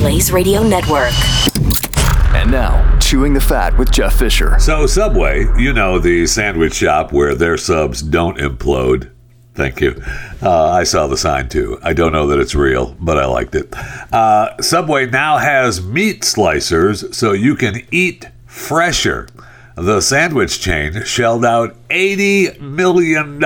Blaze Radio Network. And now, Chewing the Fat with Jeff Fisher. So, Subway, you know the sandwich shop where their subs don't implode. Thank you. Uh, I saw the sign too. I don't know that it's real, but I liked it. Uh, Subway now has meat slicers so you can eat fresher. The sandwich chain shelled out $80 million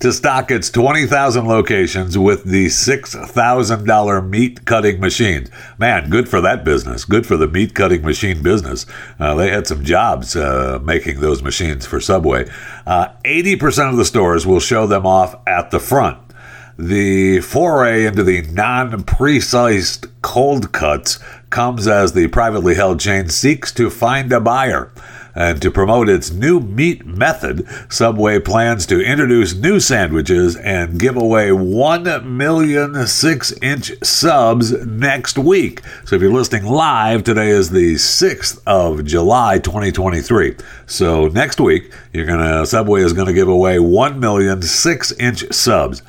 to stock its 20,000 locations with the $6,000 meat cutting machines. Man, good for that business. Good for the meat cutting machine business. Uh, they had some jobs uh, making those machines for Subway. Uh, 80% of the stores will show them off at the front. The foray into the non precise cold cuts comes as the privately held chain seeks to find a buyer. And to promote its new meat method, Subway plans to introduce new sandwiches and give away 1 million 6 inch subs next week. So if you're listening live, today is the 6th of July 2023. So next week, you're gonna Subway is gonna give away 1 million 6 inch subs.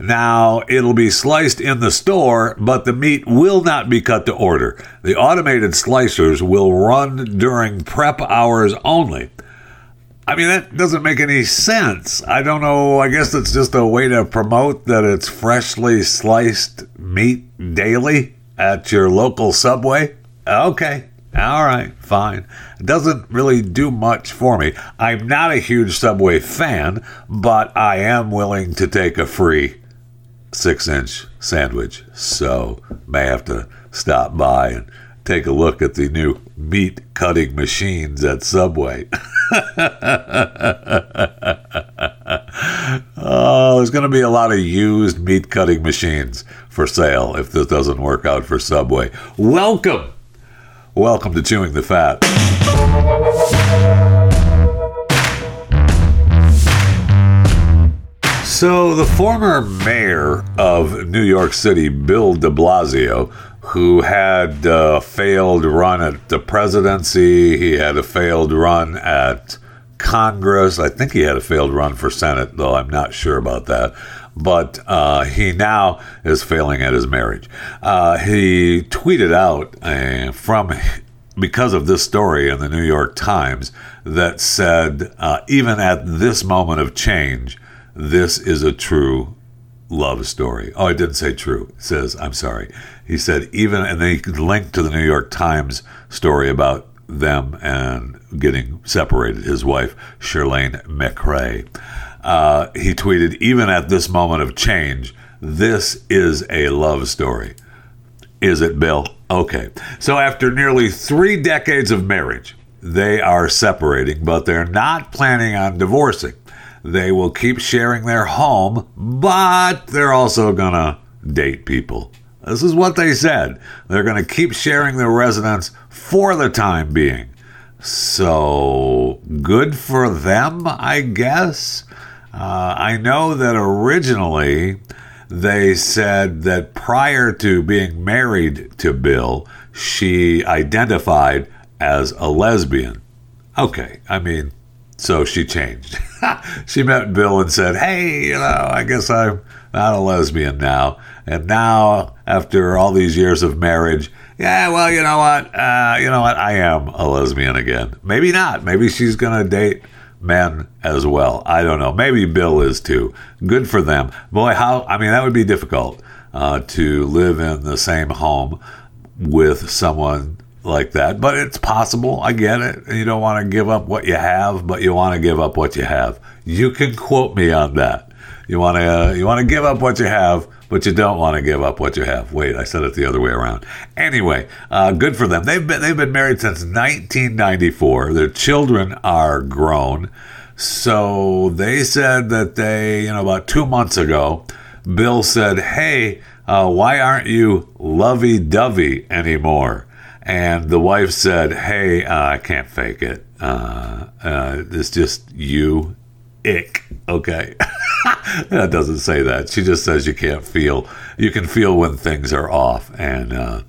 Now, it'll be sliced in the store, but the meat will not be cut to order. The automated slicers will run during prep hours only. I mean, that doesn't make any sense. I don't know. I guess it's just a way to promote that it's freshly sliced meat daily at your local Subway. Okay. All right, fine. It doesn't really do much for me. I'm not a huge Subway fan, but I am willing to take a free six inch sandwich. So may have to stop by and take a look at the new meat cutting machines at Subway. oh, there's going to be a lot of used meat cutting machines for sale if this doesn't work out for Subway. Welcome. Welcome to Chewing the Fat. So, the former mayor of New York City, Bill de Blasio, who had a failed run at the presidency, he had a failed run at Congress. I think he had a failed run for Senate, though I'm not sure about that. But uh, he now is failing at his marriage. Uh, he tweeted out uh, from because of this story in the New York Times that said, uh, even at this moment of change, this is a true love story. Oh, I didn't say true. It says, I'm sorry. He said, even, and then he linked to the New York Times story about them and getting separated, his wife, Chirlane McRae. Uh, he tweeted, even at this moment of change, this is a love story. Is it, Bill? Okay. So after nearly three decades of marriage, they are separating, but they're not planning on divorcing. They will keep sharing their home, but they're also going to date people. This is what they said. They're going to keep sharing their residence for the time being. So good for them, I guess. Uh, I know that originally they said that prior to being married to Bill, she identified as a lesbian. Okay, I mean, so she changed. she met Bill and said, Hey, you know, I guess I'm not a lesbian now. And now, after all these years of marriage, yeah, well, you know what? Uh, you know what? I am a lesbian again. Maybe not. Maybe she's going to date men as well. I don't know. Maybe Bill is too. Good for them. Boy, how, I mean, that would be difficult uh, to live in the same home with someone like that, but it's possible. I get it. You don't want to give up what you have, but you want to give up what you have. You can quote me on that. You want to uh, you want to give up what you have, but you don't want to give up what you have. Wait, I said it the other way around. Anyway, uh, good for them. They've been they've been married since 1994. Their children are grown. So they said that they, you know, about two months ago, Bill said, "Hey, uh, why aren't you lovey-dovey anymore?" And the wife said, Hey, uh, I can't fake it. Uh, uh, it's just you, ick. Okay. that doesn't say that. She just says you can't feel, you can feel when things are off. And uh,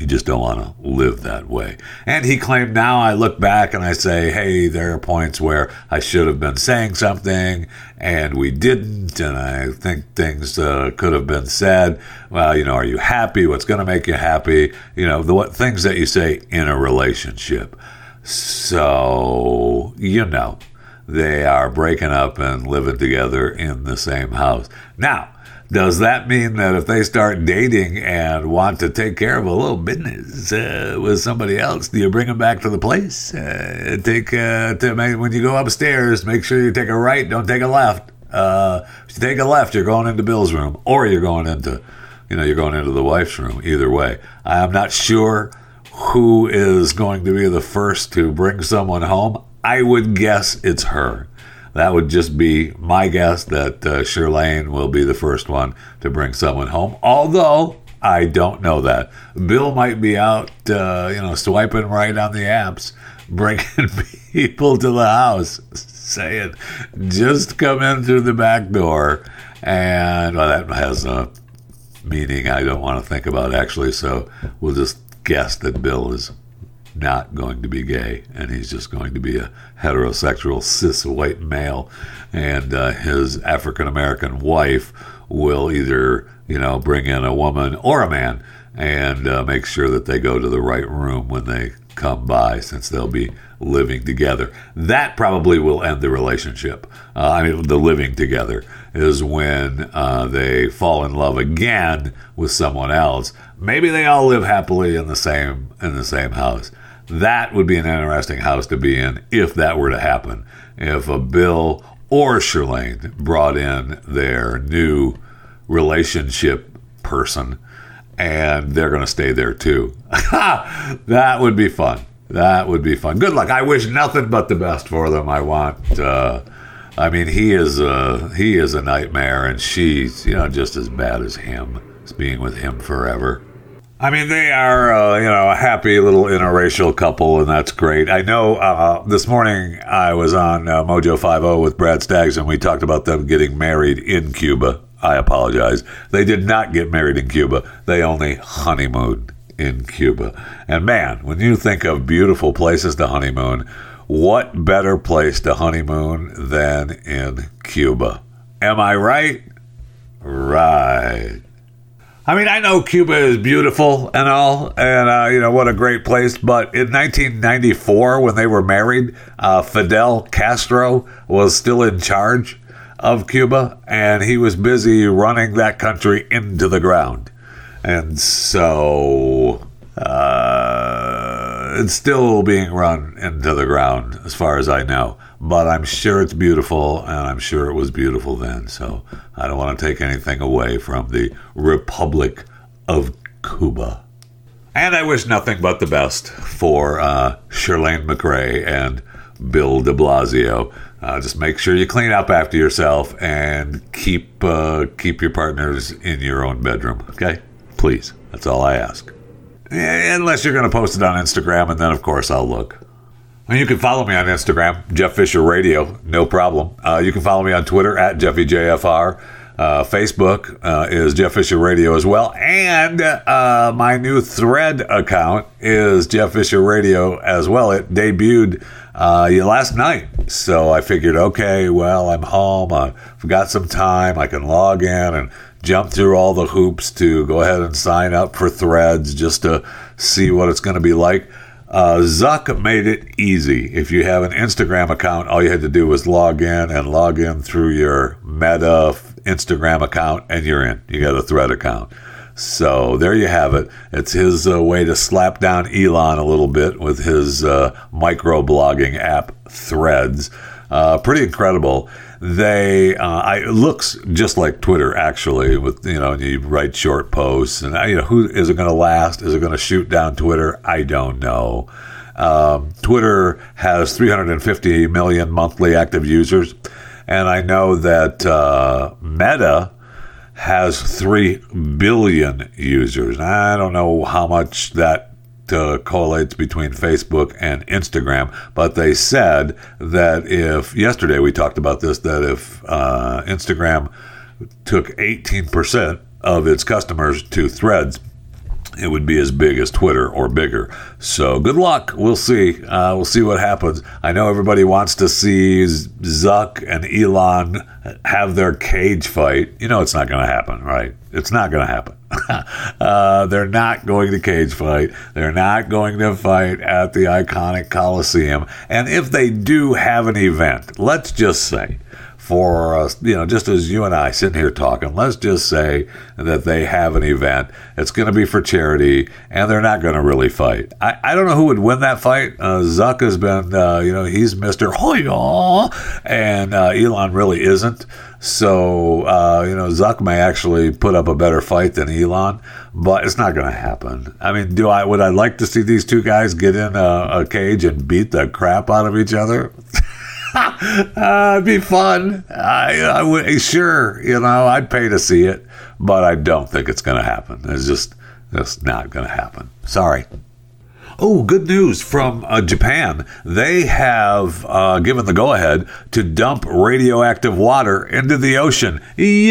You just don't want to live that way. And he claimed, now I look back and I say, hey, there are points where I should have been saying something and we didn't. And I think things uh, could have been said. Well, you know, are you happy? What's going to make you happy? You know, the what, things that you say in a relationship. So, you know, they are breaking up and living together in the same house. Now, does that mean that if they start dating and want to take care of a little business uh, with somebody else, do you bring them back to the place? Uh, take uh, to when you go upstairs, make sure you take a right, don't take a left. Uh, if you take a left, you're going into Bill's room, or you're going into, you know, you're going into the wife's room. Either way, I'm not sure who is going to be the first to bring someone home. I would guess it's her that would just be my guess that uh, Chirlane will be the first one to bring someone home. Although I don't know that Bill might be out, uh, you know, swiping right on the apps, bringing people to the house, saying, "Just come in through the back door," and well, that has a meaning I don't want to think about actually. So we'll just guess that Bill is not going to be gay and he's just going to be a heterosexual cis white male and uh, his african american wife will either you know bring in a woman or a man and uh, make sure that they go to the right room when they come by since they'll be living together. That probably will end the relationship. Uh, i mean the living together is when uh, they fall in love again with someone else. Maybe they all live happily in the same in the same house that would be an interesting house to be in if that were to happen. If a Bill or Chirlane brought in their new relationship person and they're going to stay there too. that would be fun. That would be fun. Good luck. I wish nothing but the best for them. I want. Uh, I mean, he is a he is a nightmare, and she's you know just as bad as him. As being with him forever. I mean, they are, uh, you know, a happy little interracial couple, and that's great. I know uh, this morning I was on uh, Mojo 50 with Brad Staggs, and we talked about them getting married in Cuba. I apologize. They did not get married in Cuba, they only honeymooned in Cuba. And man, when you think of beautiful places to honeymoon, what better place to honeymoon than in Cuba? Am I right? Right. I mean, I know Cuba is beautiful and all, and uh, you know what a great place. But in 1994, when they were married, uh, Fidel Castro was still in charge of Cuba, and he was busy running that country into the ground. And so uh, it's still being run into the ground, as far as I know but I'm sure it's beautiful, and I'm sure it was beautiful then. So I don't want to take anything away from the Republic of Cuba. And I wish nothing but the best for uh, Chirlane McRae and Bill de Blasio. Uh, just make sure you clean up after yourself and keep uh, keep your partners in your own bedroom. Okay, please. That's all I ask. Unless you're going to post it on Instagram, and then of course I'll look. You can follow me on Instagram, Jeff Fisher Radio, no problem. Uh, you can follow me on Twitter at JeffyJFR. Uh, Facebook uh, is Jeff Fisher Radio as well. And uh, my new thread account is Jeff Fisher Radio as well. It debuted uh, last night. So I figured, okay, well, I'm home. I've got some time. I can log in and jump through all the hoops to go ahead and sign up for threads just to see what it's going to be like. Uh, Zuck made it easy. If you have an Instagram account, all you had to do was log in and log in through your Meta Instagram account, and you're in. You got a thread account. So there you have it. It's his uh, way to slap down Elon a little bit with his uh, micro blogging app Threads. Uh, pretty incredible they uh, it looks just like Twitter actually. With you know, you write short posts, and you know, who is it going to last? Is it going to shoot down Twitter? I don't know. Um, Twitter has 350 million monthly active users, and I know that uh, Meta has 3 billion users. I don't know how much that uh, correlates between Facebook and Instagram. But they said that if yesterday we talked about this, that if uh, Instagram took 18% of its customers to threads, it would be as big as Twitter or bigger. So good luck. We'll see. Uh, we'll see what happens. I know everybody wants to see Zuck and Elon have their cage fight. You know it's not going to happen, right? It's not going to happen. uh, they're not going to cage fight. They're not going to fight at the iconic Coliseum. And if they do have an event, let's just say for us, you know, just as you and I sitting here talking, let's just say that they have an event. It's going to be for charity, and they're not going to really fight. I, I don't know who would win that fight. Uh, Zuck has been, uh, you know, he's Mr. Hoya, and uh, Elon really isn't. So, uh, you know, Zuck may actually put up a better fight than Elon, but it's not going to happen. I mean, do I would I like to see these two guys get in a, a cage and beat the crap out of each other? uh, it'd be fun. I, I would sure, you know, I'd pay to see it, but I don't think it's going to happen. It's just, it's not going to happen. Sorry. Oh, good news from uh, Japan. They have uh, given the go ahead to dump radioactive water into the ocean. Yay!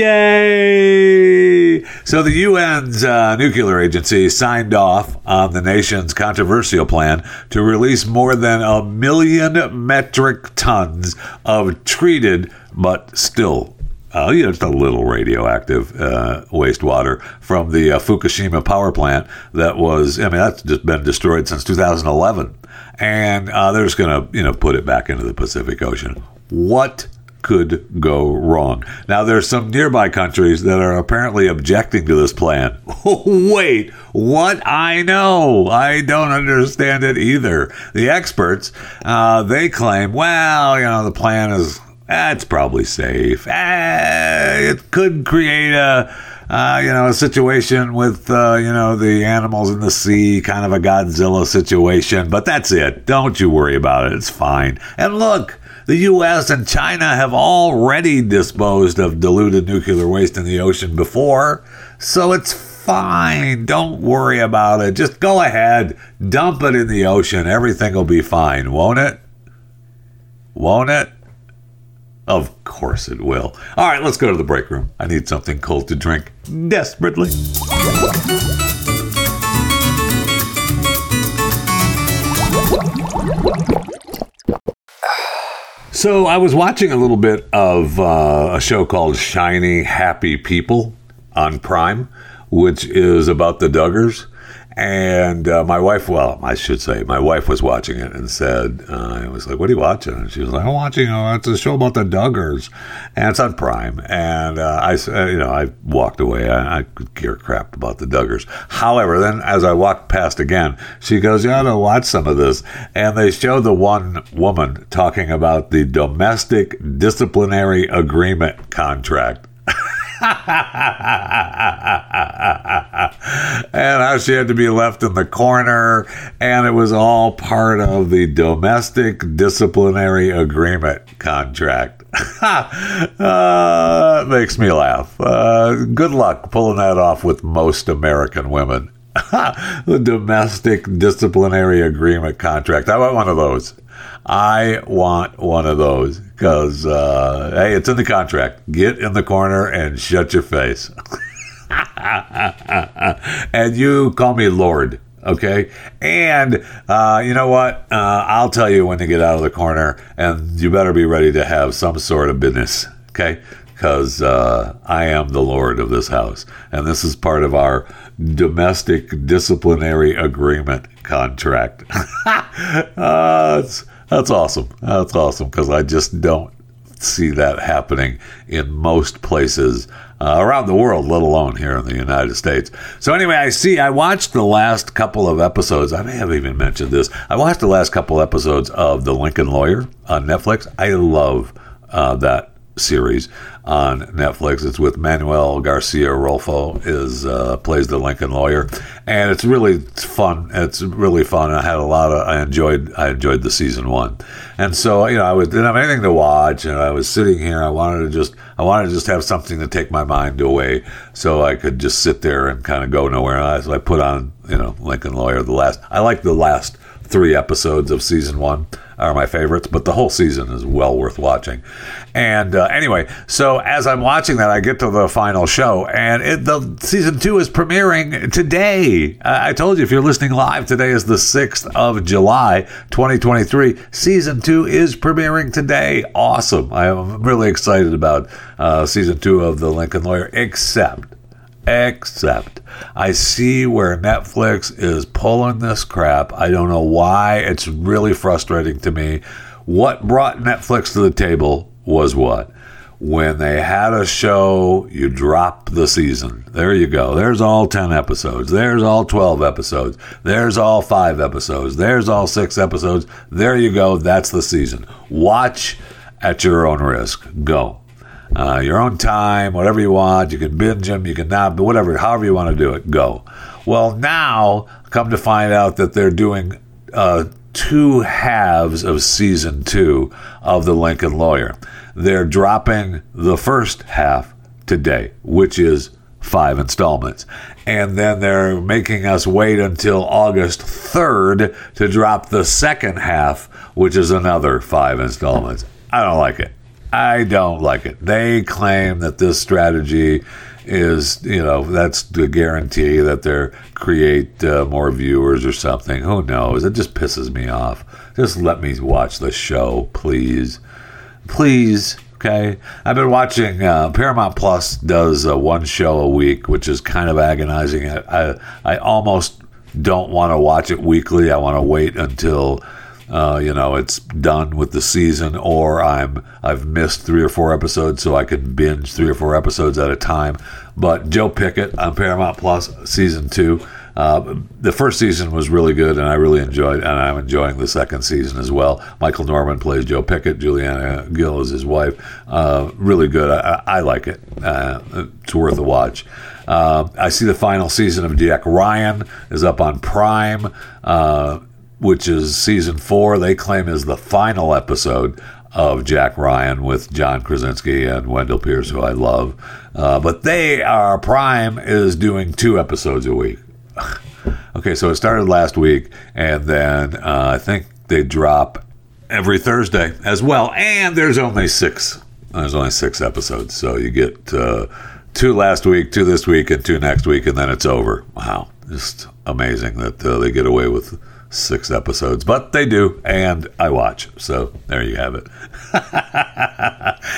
So the UN's uh, nuclear agency signed off on the nation's controversial plan to release more than a million metric tons of treated but still uh, you know, just a little radioactive uh, wastewater from the uh, Fukushima power plant that was, I mean, that's just been destroyed since 2011. And uh, they're just going to, you know, put it back into the Pacific Ocean. What could go wrong? Now, there's some nearby countries that are apparently objecting to this plan. Wait, what? I know. I don't understand it either. The experts, uh, they claim, well, you know, the plan is that's probably safe. Ah, it could create a, uh, you know, a situation with, uh, you know, the animals in the sea, kind of a Godzilla situation. But that's it. Don't you worry about it. It's fine. And look, the U.S. and China have already disposed of diluted nuclear waste in the ocean before, so it's fine. Don't worry about it. Just go ahead, dump it in the ocean. Everything will be fine, won't it? Won't it? Of course it will. All right, let's go to the break room. I need something cold to drink desperately. So I was watching a little bit of uh, a show called Shiny Happy People on Prime, which is about the Duggars. And uh, my wife, well, I should say, my wife was watching it and said, uh, I was like, what are you watching? And she was like, I'm watching, uh, it's a show about the Duggars. And it's on Prime. And uh, I, uh, you know, I walked away. I, I could care crap about the Duggars. However, then as I walked past again, she goes, you ought to watch some of this. And they show the one woman talking about the domestic disciplinary agreement contract. and how she had to be left in the corner, and it was all part of the domestic disciplinary agreement contract. uh, makes me laugh. Uh, good luck pulling that off with most American women. The domestic disciplinary agreement contract. I want one of those. I want one of those because, uh, hey, it's in the contract. Get in the corner and shut your face. and you call me Lord, okay? And uh, you know what? Uh, I'll tell you when to get out of the corner, and you better be ready to have some sort of business, okay? Because uh, I am the Lord of this house, and this is part of our domestic disciplinary agreement contract. uh, that's awesome. That's awesome because I just don't see that happening in most places uh, around the world, let alone here in the United States. So, anyway, I see, I watched the last couple of episodes. I may have even mentioned this. I watched the last couple episodes of The Lincoln Lawyer on Netflix. I love uh, that series on Netflix. It's with Manuel Garcia Rulfo is uh, plays the Lincoln lawyer, and it's really fun. It's really fun. I had a lot of. I enjoyed. I enjoyed the season one, and so you know I was, didn't have anything to watch, and I was sitting here. I wanted to just. I wanted to just have something to take my mind away, so I could just sit there and kind of go nowhere. So I put on you know Lincoln Lawyer. The last. I like the last three episodes of season one. Are my favorites, but the whole season is well worth watching. And uh, anyway, so as I'm watching that, I get to the final show, and it, the season two is premiering today. I told you if you're listening live, today is the 6th of July, 2023. Season two is premiering today. Awesome. I'm really excited about uh, season two of The Lincoln Lawyer, except Except I see where Netflix is pulling this crap. I don't know why. It's really frustrating to me. What brought Netflix to the table was what? When they had a show, you drop the season. There you go. There's all 10 episodes. There's all 12 episodes. There's all 5 episodes. There's all 6 episodes. There you go. That's the season. Watch at your own risk. Go uh, your own time, whatever you want. You can binge them, you can not, but whatever, however you want to do it, go. Well, now come to find out that they're doing uh, two halves of season two of The Lincoln Lawyer. They're dropping the first half today, which is five installments. And then they're making us wait until August 3rd to drop the second half, which is another five installments. I don't like it. I don't like it. They claim that this strategy is, you know, that's the guarantee that they're create uh, more viewers or something. Who knows? It just pisses me off. Just let me watch the show, please. Please. Okay. I've been watching uh, Paramount Plus does uh, one show a week, which is kind of agonizing. I, I, I almost don't want to watch it weekly. I want to wait until uh, you know, it's done with the season, or I'm I've missed three or four episodes, so I can binge three or four episodes at a time. But Joe Pickett on Paramount Plus season two. Uh, the first season was really good, and I really enjoyed, and I'm enjoying the second season as well. Michael Dorman plays Joe Pickett. Julianna Guill is his wife. Uh, really good. I, I like it. Uh, it's worth a watch. Uh, I see the final season of Jack Ryan is up on Prime. Which is season four, they claim is the final episode of Jack Ryan with John Krasinski and Wendell Pierce, who I love. Uh, but they are, Prime is doing two episodes a week. okay, so it started last week, and then uh, I think they drop every Thursday as well. And there's only six. There's only six episodes, so you get uh, two last week, two this week, and two next week, and then it's over. Wow, just amazing that uh, they get away with six episodes, but they do, and I watch. So there you have it.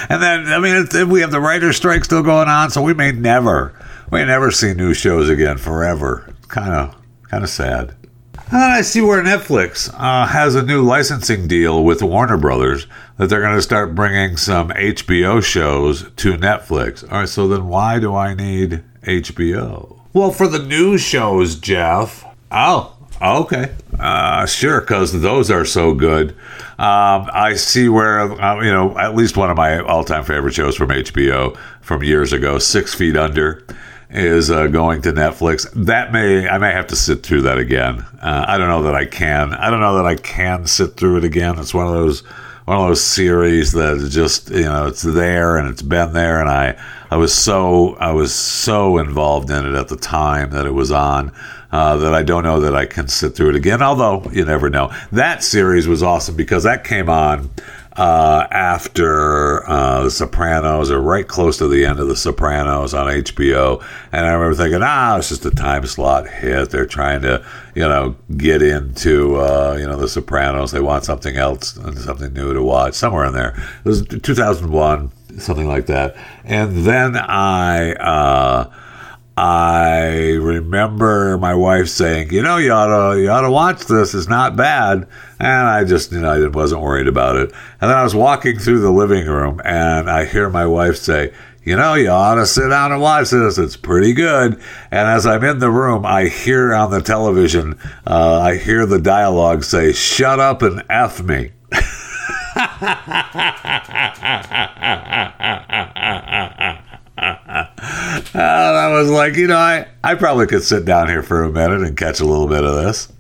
and then, I mean, we have the writer's strike still going on, so we may never, we never see new shows again forever. Kind of, kind of sad. And then I see where Netflix uh, has a new licensing deal with Warner Brothers that they're going to start bringing some HBO shows to Netflix. All right, so then why do I need HBO? Well, for the new shows, Jeff. Oh, Okay, uh, sure, because those are so good. Um, I see where uh, you know at least one of my all-time favorite shows from HBO from years ago, Six Feet Under, is uh, going to Netflix. That may I may have to sit through that again. Uh, I don't know that I can. I don't know that I can sit through it again. It's one of those one of those series that just you know it's there and it's been there, and I I was so I was so involved in it at the time that it was on uh, that I don't know that I can sit through it again. Although you never know. That series was awesome because that came on uh, after uh, The Sopranos, or right close to the end of The Sopranos on HBO. And I remember thinking, ah, it's just a time slot hit. They're trying to, you know, get into, uh, you know, The Sopranos. They want something else, and something new to watch. Somewhere in there, it was 2001, something like that. And then I uh, I remember my wife saying, "You know, you ought to you ought to watch this. It's not bad." And I just, you know, I wasn't worried about it. And then I was walking through the living room, and I hear my wife say, "You know, you ought to sit down and watch this. It's pretty good." And as I'm in the room, I hear on the television, uh, I hear the dialogue say, "Shut up and f me." and I was like, you know, I, I probably could sit down here for a minute and catch a little bit of this.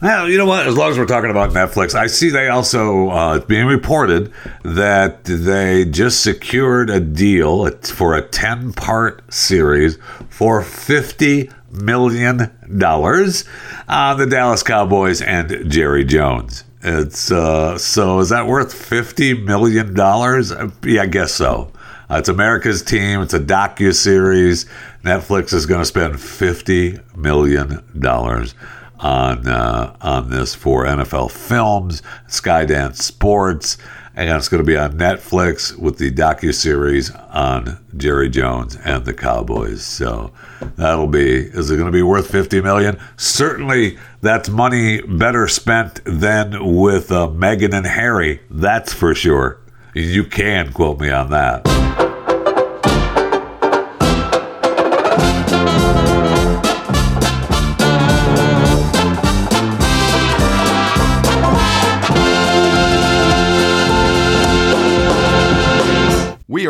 Well, you know what? As long as we're talking about Netflix, I see they also uh, being reported that they just secured a deal for a ten-part series for fifty million dollars on the Dallas Cowboys and Jerry Jones. It's uh, so is that worth fifty million dollars? Yeah, I guess so. Uh, it's America's team. It's a docu series. Netflix is going to spend fifty million dollars on uh, on this for NFL Films, Skydance Sports, and it's going to be on Netflix with the docu series on Jerry Jones and the Cowboys. So that'll be is it going to be worth 50 million? Certainly that's money better spent than with uh, Meghan and Harry. That's for sure. You can quote me on that.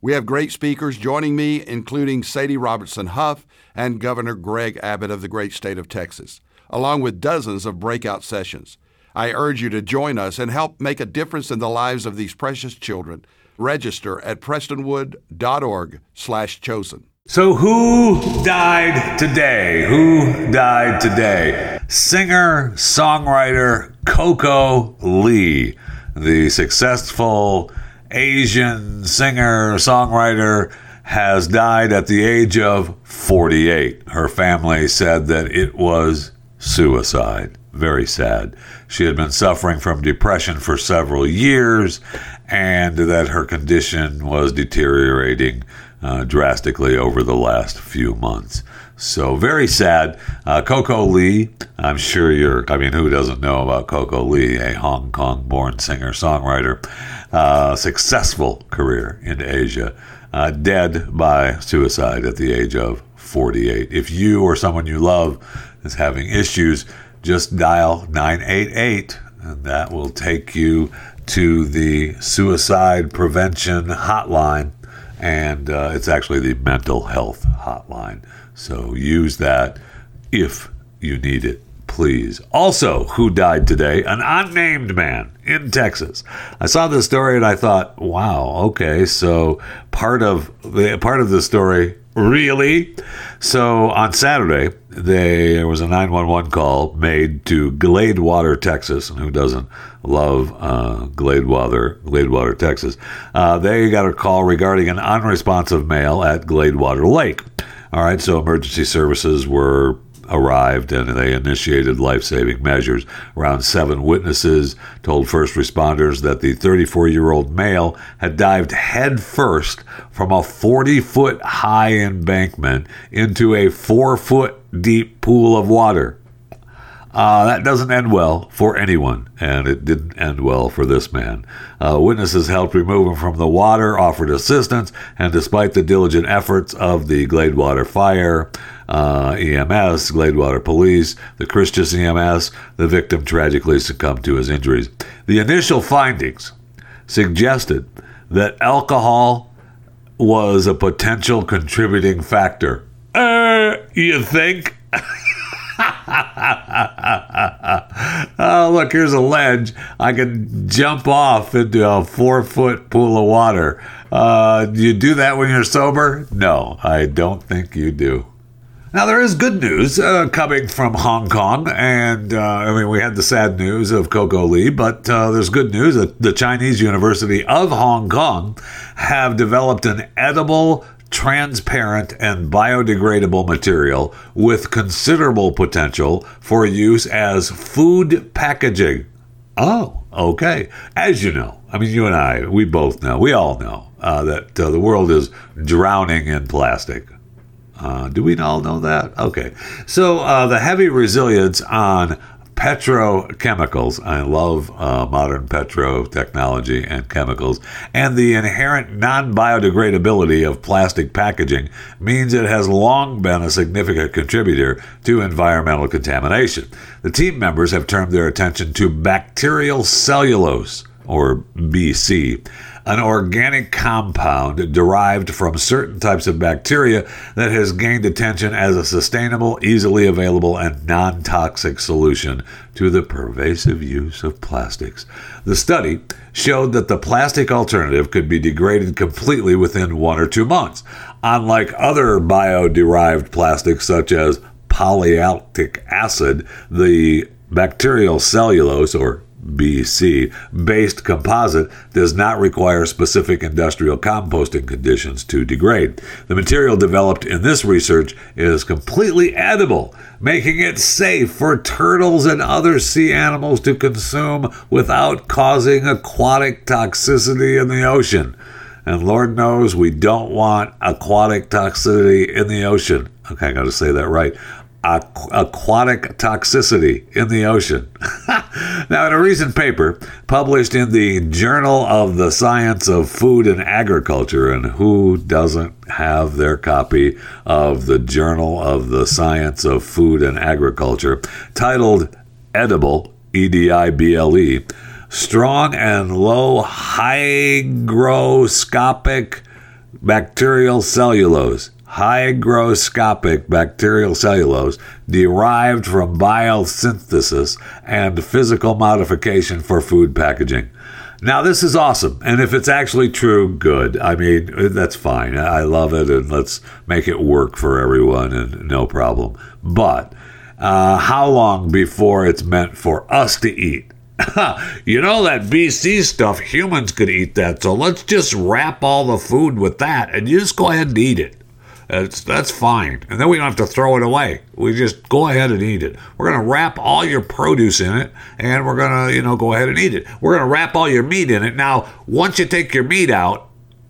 We have great speakers joining me, including Sadie Robertson Huff and Governor Greg Abbott of the great state of Texas, along with dozens of breakout sessions. I urge you to join us and help make a difference in the lives of these precious children. Register at prestonwood.org/chosen. So who died today? Who died today? Singer, songwriter Coco Lee, the successful Asian singer, songwriter, has died at the age of 48. Her family said that it was suicide. Very sad. She had been suffering from depression for several years and that her condition was deteriorating uh, drastically over the last few months. So very sad. Uh, Coco Lee, I'm sure you're, I mean, who doesn't know about Coco Lee, a Hong Kong born singer songwriter? Uh, successful career in Asia, uh, dead by suicide at the age of 48. If you or someone you love is having issues, just dial 988 and that will take you to the suicide prevention hotline. And uh, it's actually the mental health hotline. So use that if you need it please. Also, who died today? An unnamed man in Texas. I saw this story and I thought, wow, okay, so part of the part of the story really. So on Saturday, they, there was a 911 call made to Gladewater, Texas, and who doesn't love uh, Gladewater, Gladewater, Texas? Uh, they got a call regarding an unresponsive male at Gladewater Lake. All right, so emergency services were arrived and they initiated life saving measures. Around seven witnesses told first responders that the 34 year old male had dived headfirst from a 40 foot high embankment into a four foot deep pool of water. Uh, that doesn't end well for anyone, and it didn't end well for this man. Uh, witnesses helped remove him from the water, offered assistance, and despite the diligent efforts of the Gladewater Fire, uh, EMS, Gladewater Police, the Christus EMS, the victim tragically succumbed to his injuries. The initial findings suggested that alcohol was a potential contributing factor. Uh, you think? oh, look, here's a ledge. I can jump off into a four foot pool of water. Uh, do you do that when you're sober? No, I don't think you do. Now, there is good news uh, coming from Hong Kong, and uh, I mean, we had the sad news of Coco Lee, but uh, there's good news that the Chinese University of Hong Kong have developed an edible transparent and biodegradable material with considerable potential for use as food packaging. Oh, okay. As you know, I mean, you and I, we both know, we all know uh, that uh, the world is drowning in plastic. Uh, do we all know that? Okay. So uh, the heavy resilience on petrochemicals. I love uh, modern petro technology and chemicals. And the inherent non biodegradability of plastic packaging means it has long been a significant contributor to environmental contamination. The team members have turned their attention to bacterial cellulose, or BC an organic compound derived from certain types of bacteria that has gained attention as a sustainable, easily available, and non toxic solution to the pervasive use of plastics. The study showed that the plastic alternative could be degraded completely within one or two months. Unlike other bio derived plastics such as polylactic acid, the bacterial cellulose, or BC based composite does not require specific industrial composting conditions to degrade. The material developed in this research is completely edible, making it safe for turtles and other sea animals to consume without causing aquatic toxicity in the ocean. And Lord knows we don't want aquatic toxicity in the ocean. Okay, I got to say that right aquatic toxicity in the ocean. now, in a recent paper published in the Journal of the Science of Food and Agriculture, and who doesn't have their copy of the Journal of the Science of Food and Agriculture, titled Edible, E D I B L E, Strong and Low Hygroscopic Bacterial Cellulose hygroscopic bacterial cellulose derived from biosynthesis and physical modification for food packaging. Now, this is awesome. And if it's actually true, good. I mean, that's fine. I love it, and let's make it work for everyone, and no problem. But uh, how long before it's meant for us to eat? you know that BC stuff, humans could eat that. So let's just wrap all the food with that and you just go ahead and eat it. That's that's fine. And then we don't have to throw it away. We just go ahead and eat it. We're gonna wrap all your produce in it, and we're gonna, you know, go ahead and eat it. We're gonna wrap all your meat in it. Now, once you take your meat out,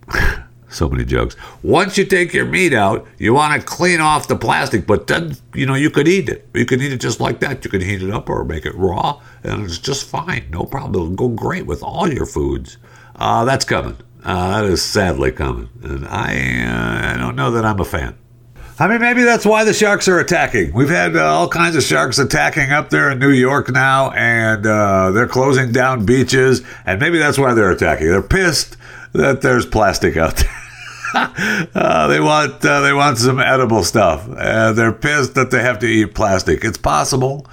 so many jokes. Once you take your meat out, you want to clean off the plastic, but then you know you could eat it. You can eat it just like that. You can heat it up or make it raw, and it's just fine. No problem. It'll go great with all your foods. Uh, that's coming. Uh, that is sadly coming, and I uh, I don't know that I'm a fan. I mean, maybe that's why the sharks are attacking. We've had uh, all kinds of sharks attacking up there in New York now, and uh, they're closing down beaches, and maybe that's why they're attacking. They're pissed that there's plastic out there. uh, they want uh, they want some edible stuff. Uh, they're pissed that they have to eat plastic. It's possible.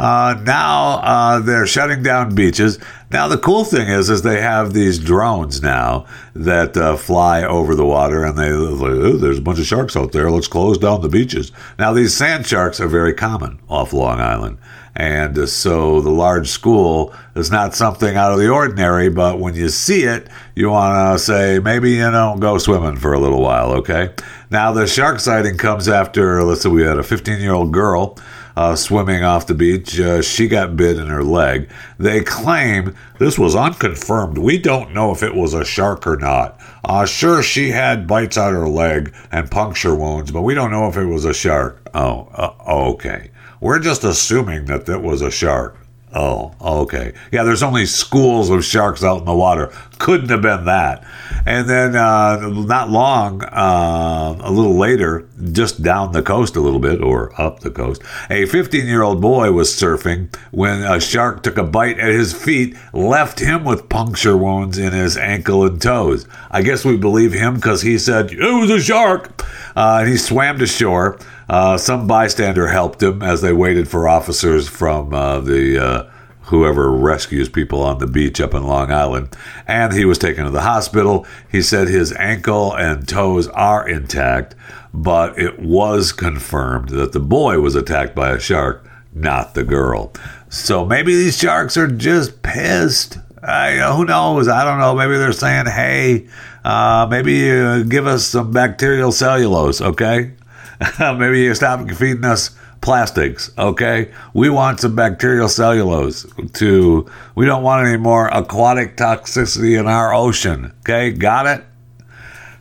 Uh, now uh, they're shutting down beaches. Now the cool thing is, is they have these drones now that uh, fly over the water, and they like, there's a bunch of sharks out there. Let's close down the beaches. Now these sand sharks are very common off Long Island, and uh, so the large school is not something out of the ordinary. But when you see it, you want to say maybe you know go swimming for a little while. Okay. Now the shark sighting comes after let's say we had a 15 year old girl uh, swimming off the beach. Uh, she got bit in her leg. They claim this was unconfirmed. We don't know if it was a shark or not. Uh, sure, she had bites on her leg and puncture wounds, but we don't know if it was a shark. Oh, uh, okay. We're just assuming that that was a shark. Oh, okay. Yeah, there's only schools of sharks out in the water. Couldn't have been that. And then, uh, not long, uh, a little later, just down the coast a little bit, or up the coast, a 15 year old boy was surfing when a shark took a bite at his feet, left him with puncture wounds in his ankle and toes. I guess we believe him because he said, It was a shark. Uh, and he swam to shore. Uh, some bystander helped him as they waited for officers from uh, the uh, whoever rescues people on the beach up in Long Island. And he was taken to the hospital. He said his ankle and toes are intact, but it was confirmed that the boy was attacked by a shark, not the girl. So maybe these sharks are just pissed. I, who knows? I don't know. Maybe they're saying, hey, uh, maybe uh, give us some bacterial cellulose, okay? Maybe you stop feeding us plastics, okay? We want some bacterial cellulose to, we don't want any more aquatic toxicity in our ocean, okay? Got it?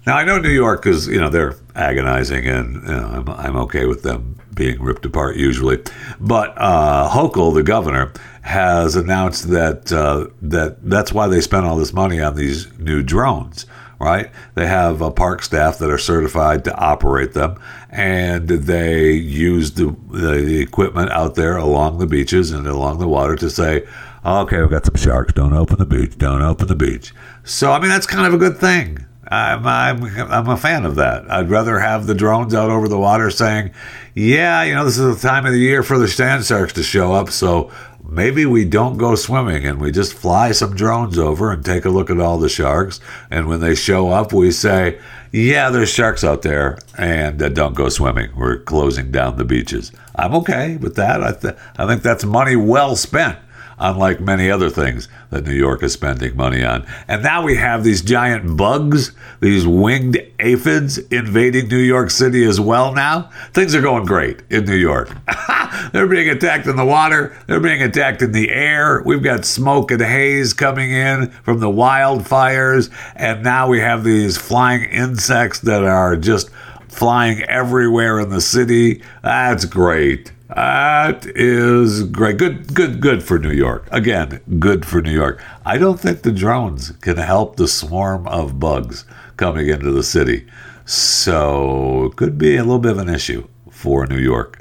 Now, I know New York is, you know, they're agonizing and you know, I'm, I'm okay with them being ripped apart usually. But uh, Hochul, the governor, has announced that uh, that that's why they spent all this money on these new drones. Right? They have a park staff that are certified to operate them, and they use the, the equipment out there along the beaches and along the water to say, okay, we've got some sharks. Don't open the beach. Don't open the beach. So, I mean, that's kind of a good thing. I'm, I'm, I'm a fan of that. I'd rather have the drones out over the water saying, yeah, you know, this is the time of the year for the sand sharks to show up. So maybe we don't go swimming and we just fly some drones over and take a look at all the sharks. And when they show up, we say, yeah, there's sharks out there and uh, don't go swimming. We're closing down the beaches. I'm okay with that. I, th- I think that's money well spent unlike many other things that New York is spending money on. And now we have these giant bugs, these winged aphids invading New York City as well now. Things are going great in New York. They're being attacked in the water, they're being attacked in the air. We've got smoke and haze coming in from the wildfires. And now we have these flying insects that are just flying everywhere in the city. That's great. That is great. Good, good, good for New York. Again, good for New York. I don't think the drones can help the swarm of bugs coming into the city. So it could be a little bit of an issue for New York.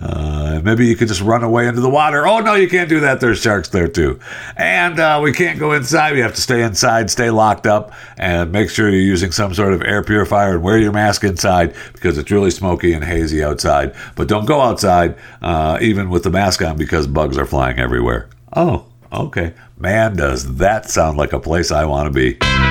Uh, maybe you could just run away into the water. Oh, no, you can't do that. There's sharks there too. And uh, we can't go inside. We have to stay inside, stay locked up, and make sure you're using some sort of air purifier and wear your mask inside because it's really smoky and hazy outside. But don't go outside, uh, even with the mask on, because bugs are flying everywhere. Oh, okay. Man, does that sound like a place I want to be.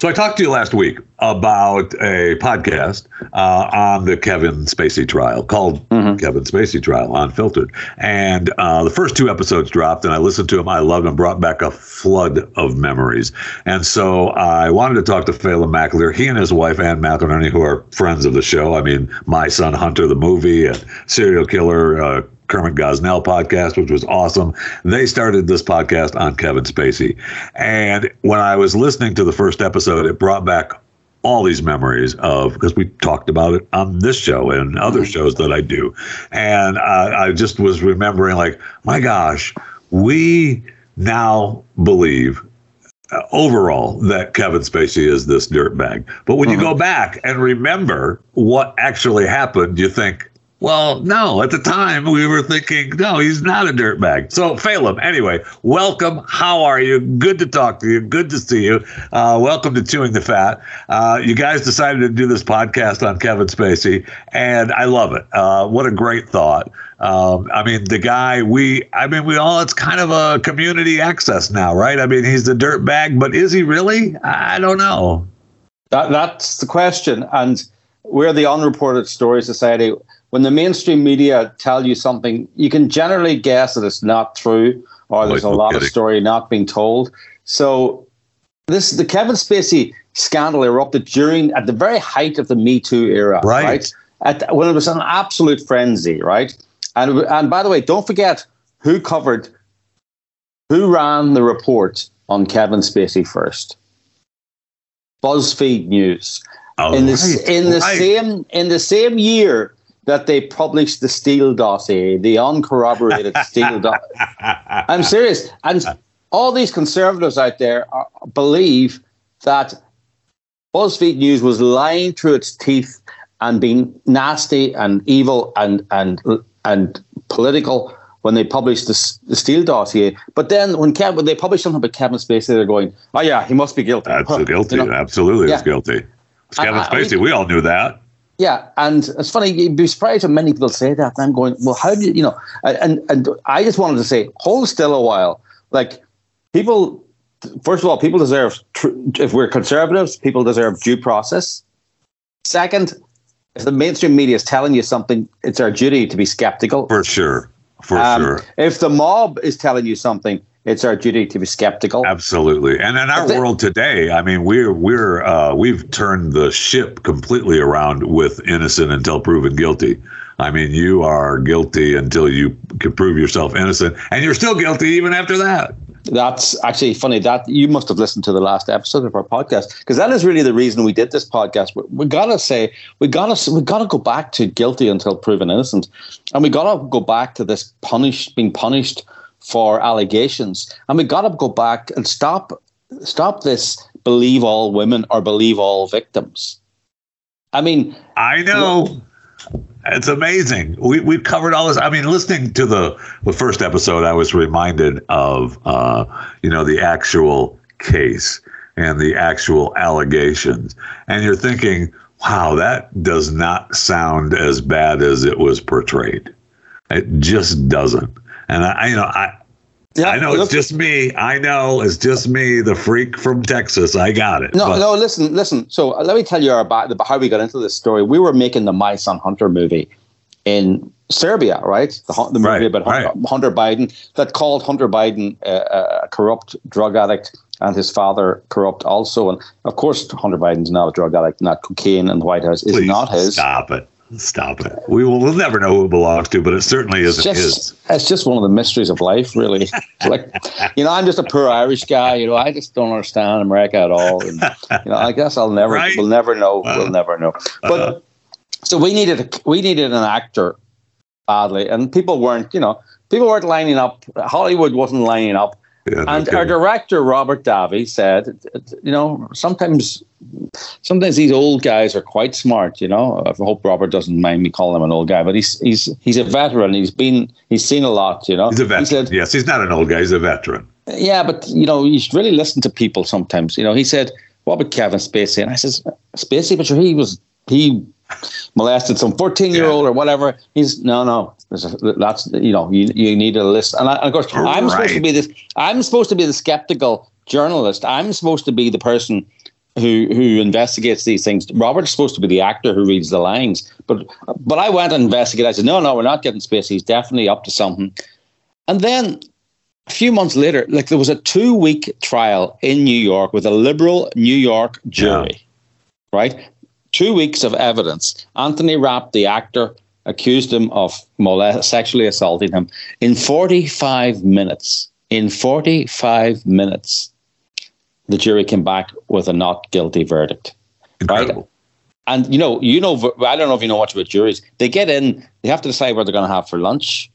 So I talked to you last week about a podcast uh, on the Kevin Spacey trial called mm-hmm. Kevin Spacey Trial Unfiltered. And uh, the first two episodes dropped, and I listened to them. I loved them, brought back a flood of memories. And so I wanted to talk to Phelim McAleer. He and his wife, Ann McElhinney, who are friends of the show. I mean, My Son Hunter, the movie, and serial killer. Uh, Kermit Gosnell podcast, which was awesome. They started this podcast on Kevin Spacey. And when I was listening to the first episode, it brought back all these memories of because we talked about it on this show and other mm-hmm. shows that I do. And I, I just was remembering, like, my gosh, we now believe uh, overall that Kevin Spacey is this dirtbag. But when you mm-hmm. go back and remember what actually happened, you think, well, no, at the time we were thinking, no, he's not a dirtbag. So, Phelim, anyway, welcome. How are you? Good to talk to you. Good to see you. Uh, welcome to Chewing the Fat. Uh, you guys decided to do this podcast on Kevin Spacey, and I love it. Uh, what a great thought. Um, I mean, the guy, we, I mean, we all, it's kind of a community access now, right? I mean, he's the dirtbag, but is he really? I don't know. That, that's the question. And we're the Unreported Story Society when the mainstream media tell you something, you can generally guess that it's not true or there's a lot of story not being told. So this the Kevin Spacey scandal erupted during at the very height of the Me Too era, right? right? At, when it was an absolute frenzy, right? And and by the way, don't forget who covered, who ran the report on Kevin Spacey first. BuzzFeed News. Oh, in the right, in the right. same in the same year that they published the Steele dossier, the uncorroborated Steele dossier. I'm serious. And all these conservatives out there are, believe that BuzzFeed News was lying through its teeth and being nasty and evil and and and political when they published the, the Steele dossier. But then when, Kevin, when they published something about Kevin Spacey, they're going, "Oh yeah, he must be guilty." That's huh. guilty. You know? Absolutely, yeah. he's guilty. It's Kevin I, Spacey. I, we all knew that. Yeah, and it's funny. You'd be surprised when many people say that. And I'm going, well, how do you, you know? And and I just wanted to say, hold still a while. Like people, first of all, people deserve. If we're conservatives, people deserve due process. Second, if the mainstream media is telling you something, it's our duty to be skeptical. For sure, for um, sure. If the mob is telling you something, it's our duty to be skeptical. Absolutely, and in our world today, I mean, we're we're uh, we've turned the ship completely around with innocent until proven guilty. I mean, you are guilty until you can prove yourself innocent, and you're still guilty even after that. That's actually funny. That you must have listened to the last episode of our podcast because that is really the reason we did this podcast. We, we gotta say we gotta we gotta go back to guilty until proven innocent, and we gotta go back to this punished being punished for allegations, and we gotta go back and stop stop this believe all women or believe all victims. I mean, I know. It's amazing. We we've covered all this. I mean, listening to the the first episode, I was reminded of uh, you know the actual case and the actual allegations, and you're thinking, wow, that does not sound as bad as it was portrayed. It just doesn't. And I, you know, I yeah, I know it's just me. I know it's just me, the freak from Texas. I got it. No, but. no. Listen, listen. So uh, let me tell you about how we got into this story. We were making the My Son Hunter movie in Serbia, right? The, the movie right, about right. Hunter Biden that called Hunter Biden a corrupt drug addict and his father corrupt also. And of course, Hunter Biden's not a drug addict. Not cocaine in the White House is Please not his. Stop it. Stop it. We will we'll never know who it belongs to, but it certainly isn't just, his. It's just one of the mysteries of life, really. like, you know, I'm just a poor Irish guy. You know, I just don't understand America at all. And, you know, I guess I'll never, right? we'll never know. Uh, we'll never know. But uh, so we needed a, we needed an actor badly, and people weren't, you know, people weren't lining up. Hollywood wasn't lining up yeah, and our director Robert Davi said, you know, sometimes, sometimes these old guys are quite smart. You know, I hope Robert doesn't mind me calling him an old guy, but he's he's he's a veteran. He's been he's seen a lot. You know, he's a veteran. He said, yes, he's not an old guy. He's a veteran. Yeah, but you know, you should really listen to people sometimes. You know, he said, "What about Kevin Spacey?" And I says, "Spacey, but sure, he was he molested some 14 year old or whatever. He's no, no. There's A, that's you know you, you need a list. And, I, and of course, I'm right. supposed to be this. I'm supposed to be the skeptical journalist. I'm supposed to be the person who who investigates these things. Robert's supposed to be the actor who reads the lines. But but I went and investigated. I said, no, no, we're not getting space. He's definitely up to something. And then a few months later, like there was a two week trial in New York with a liberal New York jury. Yeah. Right? Two weeks of evidence. Anthony Rapp, the actor, accused him of molest- sexually assaulting him in 45 minutes. In 45 minutes, the jury came back with a not guilty verdict. Incredible. Right? And you know, you know, I don't know if you know much about juries. They get in, they have to decide what they're going to have for lunch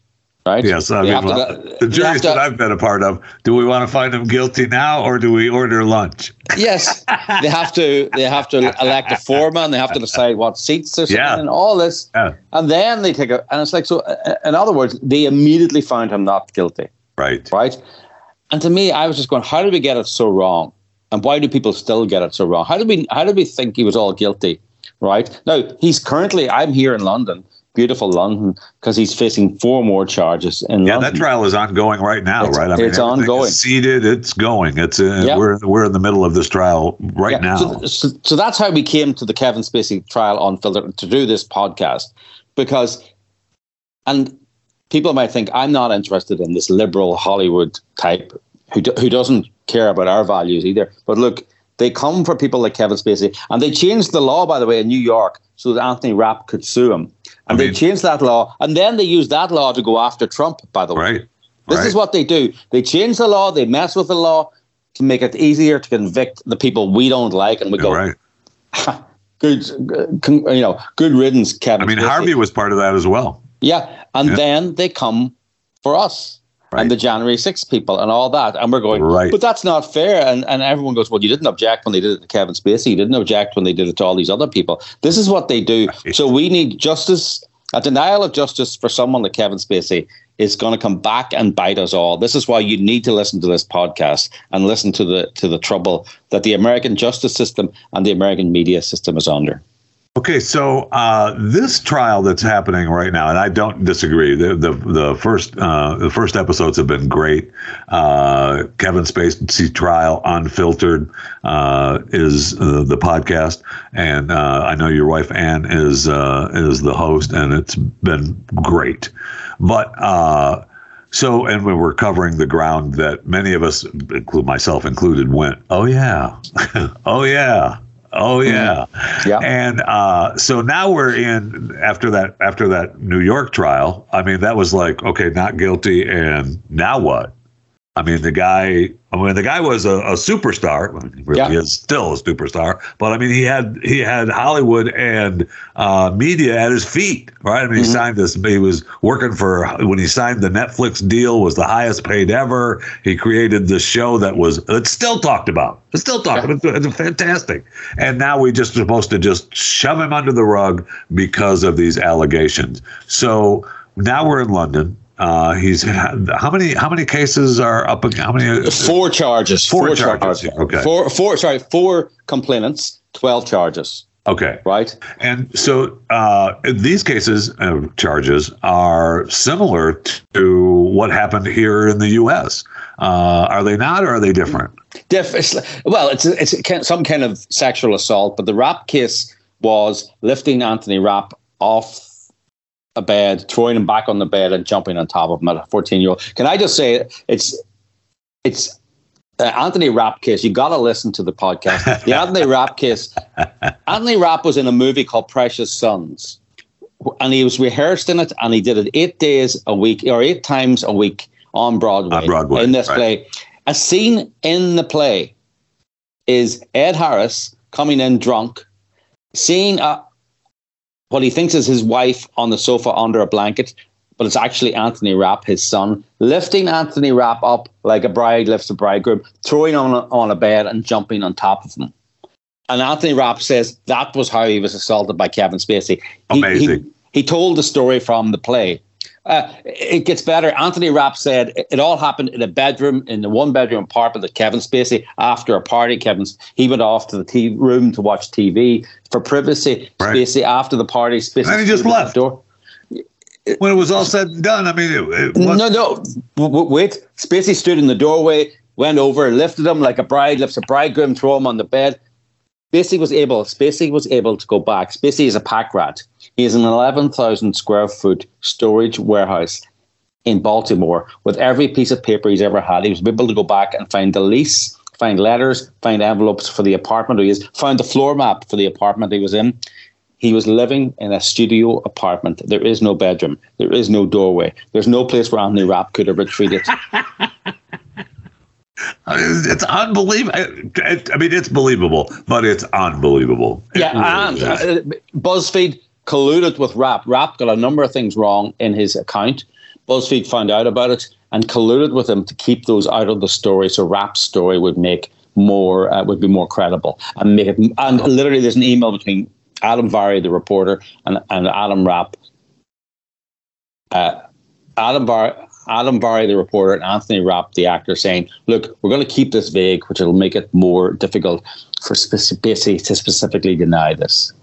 right? Yes, I mean, well, to, the juries that I've been a part of. Do we want to find them guilty now, or do we order lunch? Yes, they have to. They have to elect a foreman. They have to decide what seats they're yeah. and all this, yeah. and then they take a. And it's like so. In other words, they immediately found him not guilty. Right. Right. And to me, I was just going, how did we get it so wrong? And why do people still get it so wrong? How did we? How did we think he was all guilty? Right now, he's currently. I'm here in London beautiful London because he's facing four more charges in yeah, London. that trial is ongoing right now, it's, right? I mean, it's ongoing. Seated, it's going. It's uh, yeah. we're we're in the middle of this trial right yeah. now. So, so, so, that's how we came to the Kevin Spacey trial on filter to do this podcast because, and people might think I'm not interested in this liberal Hollywood type who who doesn't care about our values either. But look, they come for people like Kevin Spacey, and they changed the law, by the way, in New York so that Anthony Rapp could sue him. And I mean, they changed that law, and then they used that law to go after Trump, by the way. Right. This right. is what they do. They change the law, they mess with the law to make it easier to convict the people we don't like, and we go, right. good, you know, good riddance, Kevin. I mean, Harvey was part of that as well. Yeah, and yeah. then they come for us right. and the January 6th people and all that. And we're going, right. but that's not fair. And, and everyone goes, well, you didn't object when they did it to Kevin Spacey. You didn't object when they did it to all these other people. This is what they do. Right. So we need justice. A denial of justice for someone like Kevin Spacey is going to come back and bite us all. This is why you need to listen to this podcast and listen to the to the trouble that the American justice system and the American media system is under. Okay, so uh, this trial that's happening right now, and I don't disagree. The the, the first uh, the first episodes have been great. Uh, Kevin Spacey trial unfiltered uh, is uh, the podcast, and uh, I know your wife Anne is is the host, and it's been great. But So, and we're covering the ground that many of us, include myself included, went, oh yeah, oh yeah, oh yeah, mm-hmm. yeah. And uh, so now we're in after that after that New York trial. I mean, that was like okay, not guilty, and now what? I mean, the guy. I mean, the guy was a, a superstar. He really yeah. is still a superstar. But I mean, he had he had Hollywood and uh, media at his feet, right? I mean, mm-hmm. he signed this. He was working for when he signed the Netflix deal was the highest paid ever. He created the show that was it's still talked about. It's still talked yeah. about. It's, it's fantastic. And now we just supposed to just shove him under the rug because of these allegations. So now we're in London uh, he's how many how many cases are up? How many? Four charges. Four, four charges. charges. Okay. Four. Four. Sorry. Four complainants. Twelve charges. Okay. Right. And so uh, these cases uh, charges are similar to what happened here in the U.S. Uh, are they not, or are they different? Diff- well, it's it's some kind of sexual assault, but the Rapp case was lifting Anthony Rapp off a bed, throwing him back on the bed, and jumping on top of him at a 14 year old. Can I just say it's it's uh, Anthony Rapp case. You got to listen to the podcast. The Anthony Rapp case. Anthony Rapp was in a movie called Precious Sons, and he was rehearsed in it, and he did it eight days a week or eight times a week on Broadway. On Broadway in this right. play, a scene in the play is Ed Harris coming in drunk, seeing a, what he thinks is his wife on the sofa under a blanket, but it's actually Anthony Rapp, his son, lifting Anthony Rapp up like a bride lifts a bridegroom, throwing him on a, on a bed and jumping on top of him. And Anthony Rapp says that was how he was assaulted by Kevin Spacey. He, Amazing. He, he told the story from the play. Uh, it gets better. Anthony Rapp said it, all happened in a bedroom, in the one bedroom apartment that Kevin Spacey, after a party, Kevin's he went off to the room to watch TV for privacy. Right. Spacey, after the party, Spacey. And he just left. Door. When it was all said and done, I mean, it, it no, no, wait. Spacey stood in the doorway, went over, lifted him like a bride lifts a bridegroom, throw him on the bed. Spacey was able. Spacey was able to go back. Spacey is a pack rat. He has an 11,000 square foot storage warehouse in Baltimore with every piece of paper he's ever had. He was able to go back and find the lease, find letters, find envelopes for the apartment he is, found the floor map for the apartment he was in. He was living in a studio apartment. There is no bedroom. There is no doorway. There's no place where Anthony Rapp could have retreated. It's unbelievable. I mean, it's believable, but it's unbelievable. Yeah, and uh, BuzzFeed colluded with Rapp. Rapp got a number of things wrong in his account. BuzzFeed found out about it and colluded with him to keep those out of the story, so Rapp's story would make more uh, would be more credible and make it. And literally, there's an email between Adam Vary, the reporter, and and Adam Rapp. Uh, Adam Vary, Adam Vary, the reporter, and Anthony Rapp, the actor, saying, "Look, we're going to keep this vague, which will make it more difficult for Spacey to specifically deny this."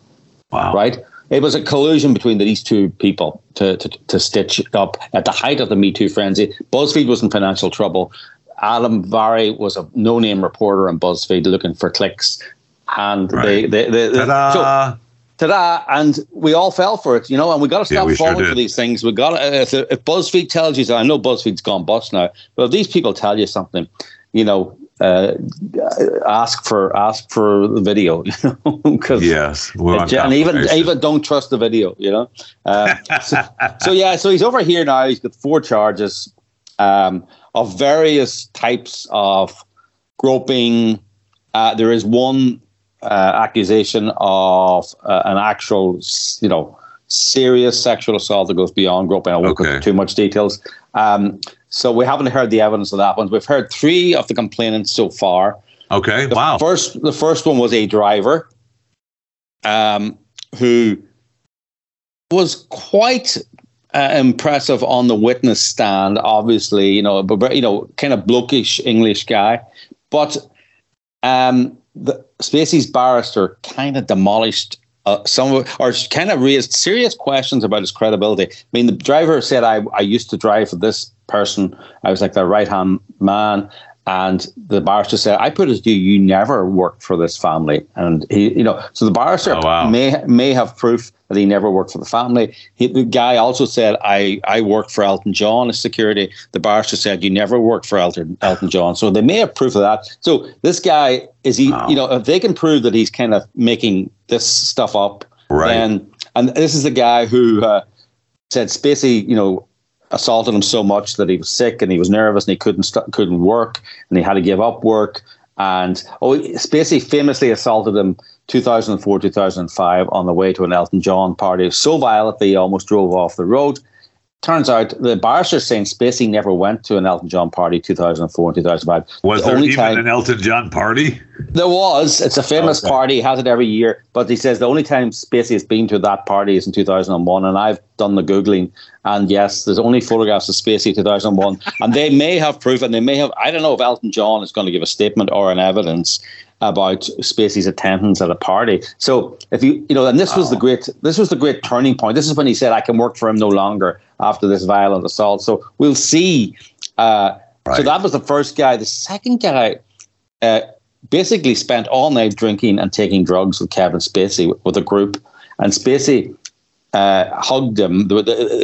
Wow! Right? It was a collusion between these two people to, to, to stitch it up at the height of the Me Too frenzy. BuzzFeed was in financial trouble. Adam Vary was a no-name reporter on BuzzFeed looking for clicks, and right. they, they, they, they Ta-da! So, ta-da! And we all fell for it, you know. And we got to stop yeah, falling sure for these things. We got to, uh, if, if BuzzFeed tells you, I know BuzzFeed's gone bust now, but if these people tell you something, you know, uh, ask for ask for the video, you know, because yes, and even even don't trust the video, you know. Uh, so, so, yeah, so he's over here now. He's got four charges um, of various types of groping. Uh, there is one uh, accusation of uh, an actual, you know, serious sexual assault that goes beyond groping. I won't okay. go into too much details. Um, so we haven't heard the evidence of that one. We've heard three of the complainants so far. Okay. The wow. First, the first one was a driver, um, who was quite uh, impressive on the witness stand. Obviously, you know, but you know, kind of blokish English guy, but um, the Spacey's barrister kind of demolished uh, some of, or kind of raised serious questions about his credibility. I mean, the driver said, "I I used to drive for this person. I was like their right hand man." And the barrister said, "I put it to you, you never worked for this family." And he, you know, so the barrister Oh, wow. may may have proof that he never worked for the family. He, the guy also said, "I I worked for Elton John as security." The barrister said, "You never worked for Elton Elton John." So they may have proof of that. So this guy is he, Wow. you know, if they can prove that he's kind of making this stuff up, Right. then and this is the guy who uh, said Spacey, you know, assaulted him so much that he was sick and he was nervous and he couldn't st- couldn't work and he had to give up work. And oh, Spacey famously assaulted him 2004 2005 on the way to an Elton John party so violently he almost drove off the road. Turns out the barrister is saying Spacey never went to an Elton John party 2004 and 2005. Was The there only even time- an Elton John party? there was. It's a famous Okay. party. He has it every year. But he says the only time Spacey has been to that party is in 2001. And I've done the Googling. And yes, there's only photographs of Spacey 2001. and they may have proof and they may have, I don't know if Elton John is going to give a statement or an evidence about Spacey's attendance at a party. So if you, you know, and this was the great, this was the great turning point. This is when he said, I can work for him no longer after this violent assault. So we'll see. Uh, So that was the first guy. The second guy, uh, basically spent all night drinking and taking drugs with Kevin Spacey with, a group. And Spacey uh, hugged him.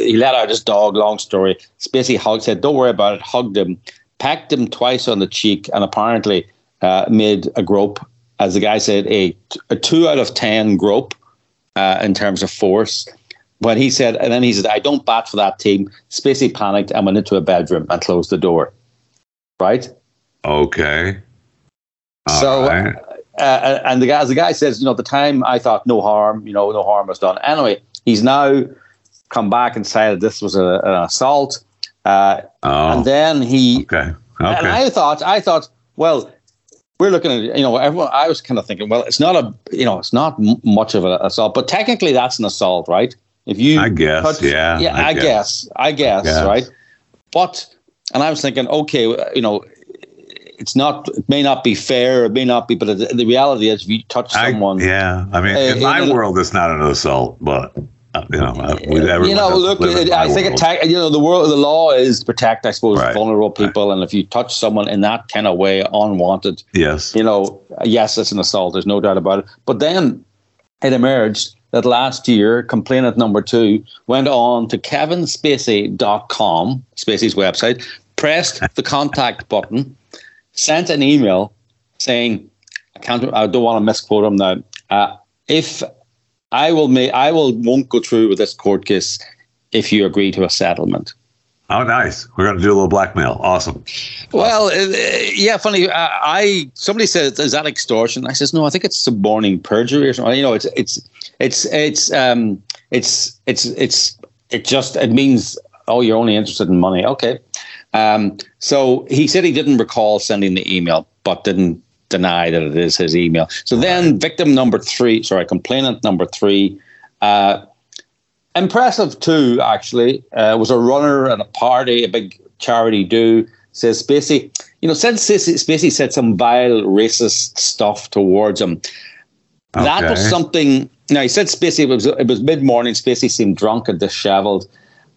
He let out his dog. Long story. Spacey hugged, said, "Don't worry about it." Hugged him, pecked him twice on the cheek, and apparently uh, made a grope, as the guy said, a, a two out of ten grope uh, in terms of force. When he said, and then he said, "I don't bat for that team." Spacey panicked and went into a bedroom and closed the door. Right. Okay. All So, right. uh, and the guy, as the guy says, you know, at the time I thought no harm, you know, no harm was done. Anyway, he's now come back and said this was a, an assault, uh, oh, and then he okay. okay. and. I thought, I thought, well, we're looking at, you know, everyone. I was kind of thinking, well, it's not a, you know, it's not m- much of an assault, but technically that's an assault, right? If you, I guess, yeah, yeah, I I, guess. guess, I guess, Guess. right? But, and I was thinking, okay, you know, it's not, it may not be fair, it may not be, but the, reality is, if you touch I- someone, yeah. I mean, Uh, in my know- world, it's not an assault, but uh, you know, uh, you know, look, it, I think attack, you know, the world, the law is to protect, I suppose, Right, vulnerable people, and if you touch someone in that kind of way, unwanted, yes. you know, yes, it's an assault. There's no doubt about it. But then it emerged that last year, complainant number two went on to kevinspacey.com, Spacey's website, pressed the contact button, sent an email saying, I can't, I don't want to misquote him now. Uh, if I will make, I will won't go through with this court case if you agree to a settlement. Oh, nice. We're going to do a little blackmail. Awesome. Well, uh, yeah, funny. Uh, I somebody said, "Is that extortion?" I says, "No, I think it's suborning perjury or something." You know, it's it's it's it's um it's it's it's it just it means oh you're only interested in money. Okay, um, so he said he didn't recall sending the email, but didn't deny that it is his email. So then, victim number three, sorry, complainant number three. Uh, impressive too, actually. Uh, was a runner at a party, a big charity do. Says Spacey, you know, said Spacey, Spacey said some vile racist stuff towards him. That was something. Now he said Spacey it was it was mid morning. Spacey seemed drunk and dishevelled.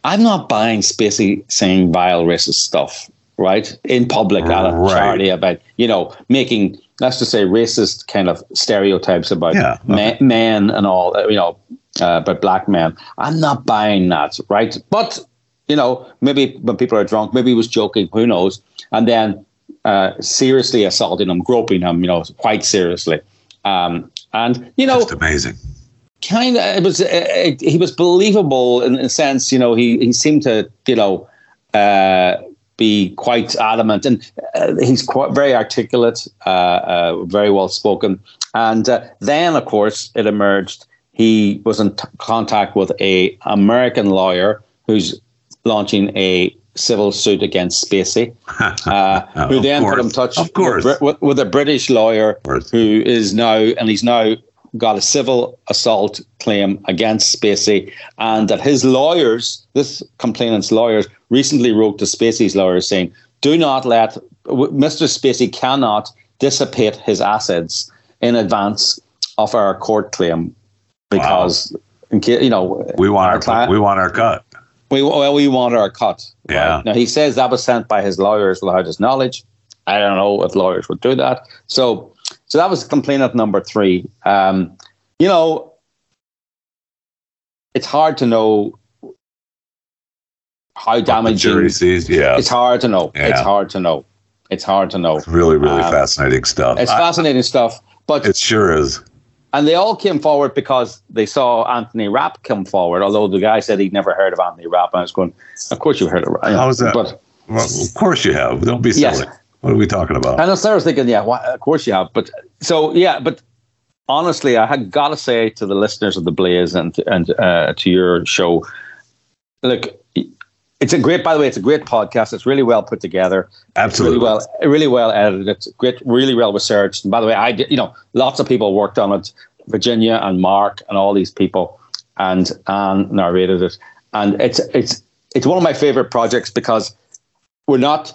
I'm not buying Spacey saying vile racist stuff, right, in public at a Right. charity about you know making let's just say racist kind of stereotypes about Yeah. men, men and all, uh, you know, uh, about black men. I'm not buying that, right? But you know, maybe when people are drunk, maybe he was joking. Who knows? And then uh, seriously assaulting him, groping him, you know, quite seriously. Um, and you know, amazing. kind of it was uh, it, he was believable in a sense. You know, he he seemed to you know uh, be quite adamant, and uh, he's quite very articulate, uh, uh, very well spoken. And uh, then, of course, it emerged he was in t- contact with a American lawyer who's launching a civil suit against Spacey, uh, who then put him in touch with, with, with a British lawyer who is now, and he's now got a civil assault claim against Spacey, and that his lawyers, this complainant's lawyers, recently wrote to Spacey's lawyers saying, "Do not let Mr. Spacey cannot dissipate his assets in advance of our court claim because." In case, you know, We want our, client- we want our cut. we well, we want our cut. Yeah. Now he says that was sent by his lawyers without his knowledge, I don't know if lawyers would do that. So, so that was complainant number three. Um, you know, it's hard to know how damaging. Sees, yeah, it's hard to know. Yeah. It's hard to know. It's hard to know. It's really, really um, fascinating stuff. It's I, fascinating stuff, but it sure is. And they all came forward because they saw Anthony Rapp come forward. Although the guy said he'd never heard of Anthony Rapp, and I was going, "Of course you heard of." Rapp. How's that? But well, of course you have. Don't be silly. Yes. What are we talking about? And I was thinking, yeah, well, of course you have. But so yeah, but honestly, I had got to say to the listeners of the Blaze and and uh, to your show, look, it's a great. By the way, it's a great podcast. It's really well put together. Absolutely, really well, really well edited. It's great, really well researched. And by the way, I did. You know, lots of people worked on it. Virginia and Mark and all these people, and and narrated it. And it's it's it's one of my favorite projects because we're not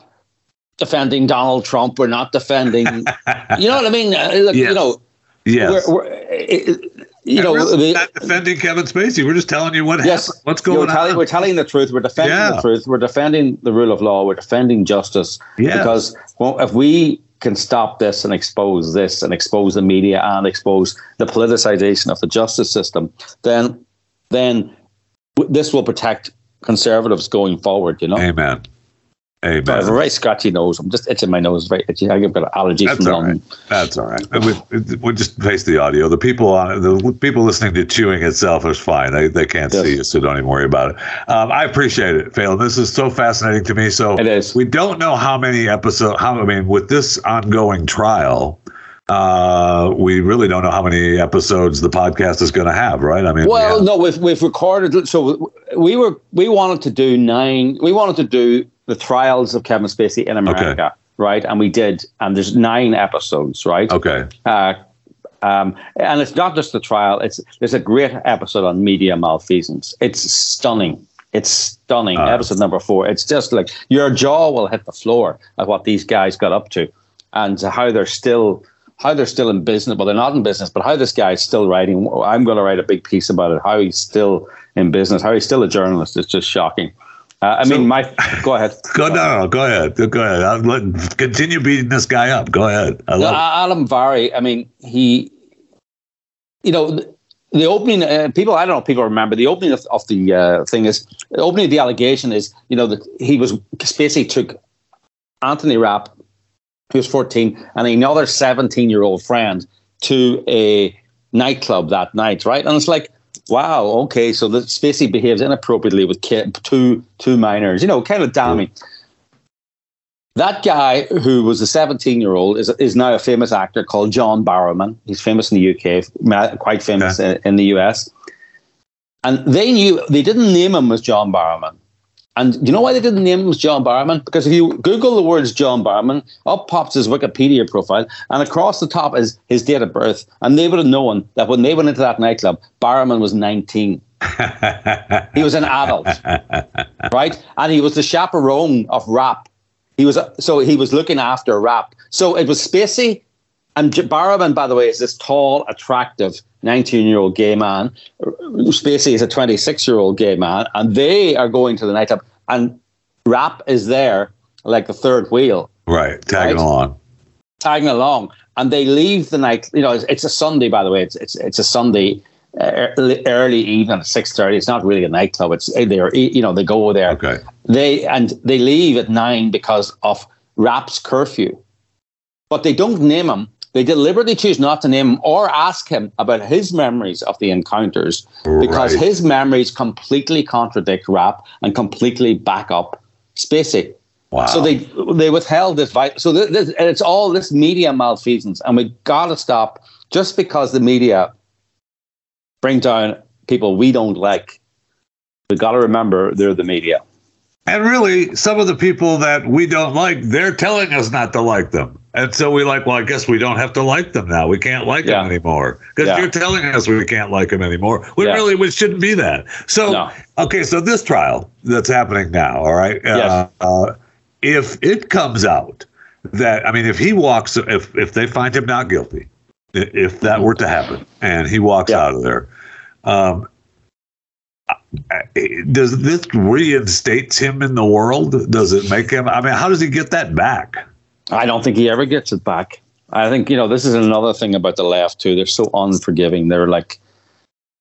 defending Donald Trump. We're not defending. you know what I mean? Uh, look, yes. You know. Yes. We're, we're, it, you know, we're not defending Kevin Spacey. We're just telling you what yes, happened. What's going we're telling, on? We're telling the truth. We're defending yeah. the truth. We're defending the rule of law. We're defending justice. Yes. Because well, if we can stop this and expose this and expose the media and expose the politicization of the justice system, then then this will protect conservatives going forward. You know. Amen. Amen. I have a very scratchy nose. I'm just itching my nose. Very itchy. I've got allergies That's from all right. That's all right. We, we just face the audio. The people on the people listening to chewing itself is fine. They, they can't yes. see you, so don't even worry about it. Um, I appreciate it, Phelim. This is so fascinating to me. So it is. We don't know how many episodes. How I mean, with this ongoing trial, uh, we really don't know how many episodes the podcast is going to have, right? I mean, well, no, we've we've recorded. So we were we wanted to do nine. We wanted to do the trials of Kevin Spacey in America, okay. right? And we did, and there's nine episodes, right? Okay. Uh, um, and it's not just the trial. It's there's a great episode on media malfeasance. It's stunning. It's stunning. Uh, episode number four. It's just like your jaw will hit the floor at what these guys got up to, and how they're still how they're still in business. Well, they're not in business, but how this guy's still writing. I'm going to write a big piece about it. How he's still in business. How he's still a journalist. It's just shocking. Uh, I so, mean, my. Go ahead. Go no, go ahead. Go ahead. I'll let, continue beating this guy up. Go ahead. I love Adam Vary. I mean, he. You know, the, the opening. Uh, people, I don't know. if People remember the opening of, of the uh, thing is the opening of the allegation is you know that he was basically took Anthony Rapp, who was fourteen, and another seventeen-year-old friend to a nightclub that night, right? And it's like wow, okay, so the Spacey behaves inappropriately with two two minors, you know, kind of damning. That guy who was a 17 year old is, is now a famous actor called John Barrowman. He's famous in the UK, quite famous in, in the US. And they knew, they didn't name him as John Barrowman. And you know why they didn't name him as John Barrowman? Because if you Google the words John Barrowman, up pops his Wikipedia profile, and across the top is his date of birth. And they would have known that when they went into that nightclub, Barrowman was 19. he was an adult, right? And he was the chaperone of Rapp. He was so he was looking after Rapp. So it was Spacey and Barrowman, by the way, is this tall, attractive 19 year old gay man. Spacey is a 26 year old gay man, and they are going to the nightclub, and Rapp is there like the third wheel. Right, tagging right? along. Tagging along. And they leave the night, you know, it's, it's a Sunday, by the way. It's, it's, it's a Sunday uh, early evening at six thirty. It's not really a nightclub. It's they're you know they go there. Okay. They and they leave at nine because of Rapp's curfew, but they don't name him they deliberately choose not to name him or ask him about his memories of the encounters because right. his memories completely contradict Rapp and completely back up Spacey. Wow. So they they withheld this. So this, this, it's all this media malfeasance, and we got to stop just because the media bring down people we don't like. We got to remember they're the media. And really, some of the people that we don't like, they're telling us not to like them. And so we like, well, I guess we don't have to like them now. We can't like yeah. them anymore because yeah. you're telling us we can't like them anymore. We yeah. really we shouldn't be that. So, no. okay, so this trial that's happening now, all right. Yes. Uh, uh, if it comes out that, I mean, if he walks, if if they find him not guilty, if that were to happen, and he walks out of there, um, does this reinstate him in the world? Does it make him? I mean, how does he get that back? I don't think he ever gets it back. I think you know this is another thing about the left too. They're so unforgiving. They're like,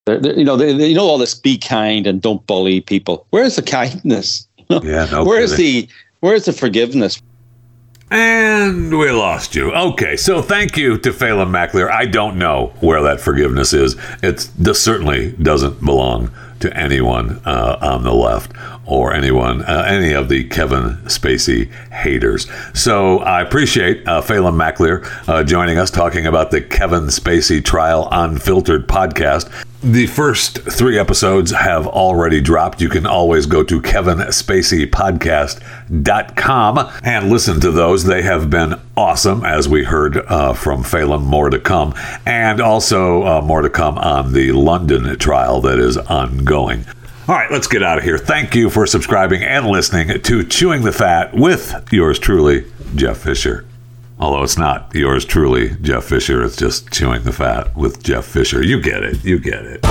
they're, they're you know, they, they, you know all this be kind and don't bully people. Where's the kindness? Yeah, no Where's kidding. the where's the forgiveness? And we lost you. Okay, so thank you to Phelim McAleer. I don't know where that forgiveness is. It's this certainly doesn't belong to anyone uh, on the left or anyone, uh, any of the Kevin Spacey haters. So I appreciate uh, Phelim McAleer uh, joining us, talking about the Kevin Spacey Trial Unfiltered podcast. The first three episodes have already dropped. You can always go to kevinspaceypodcast.com and listen to those. They have been awesome, as we heard uh, from Phelim. More to come. And also uh, more to come on the London trial that is ongoing. All right, let's get out of here. Thank you for subscribing and listening to Chewing the Fat with yours truly, Jeff Fisher. Although it's not yours truly, Jeff Fisher, it's just Chewing the Fat with Jeff Fisher. You get it. You get it.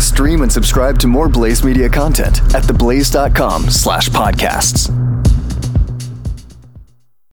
Stream and subscribe to more Blaze Media content at theblaze.com slash podcasts.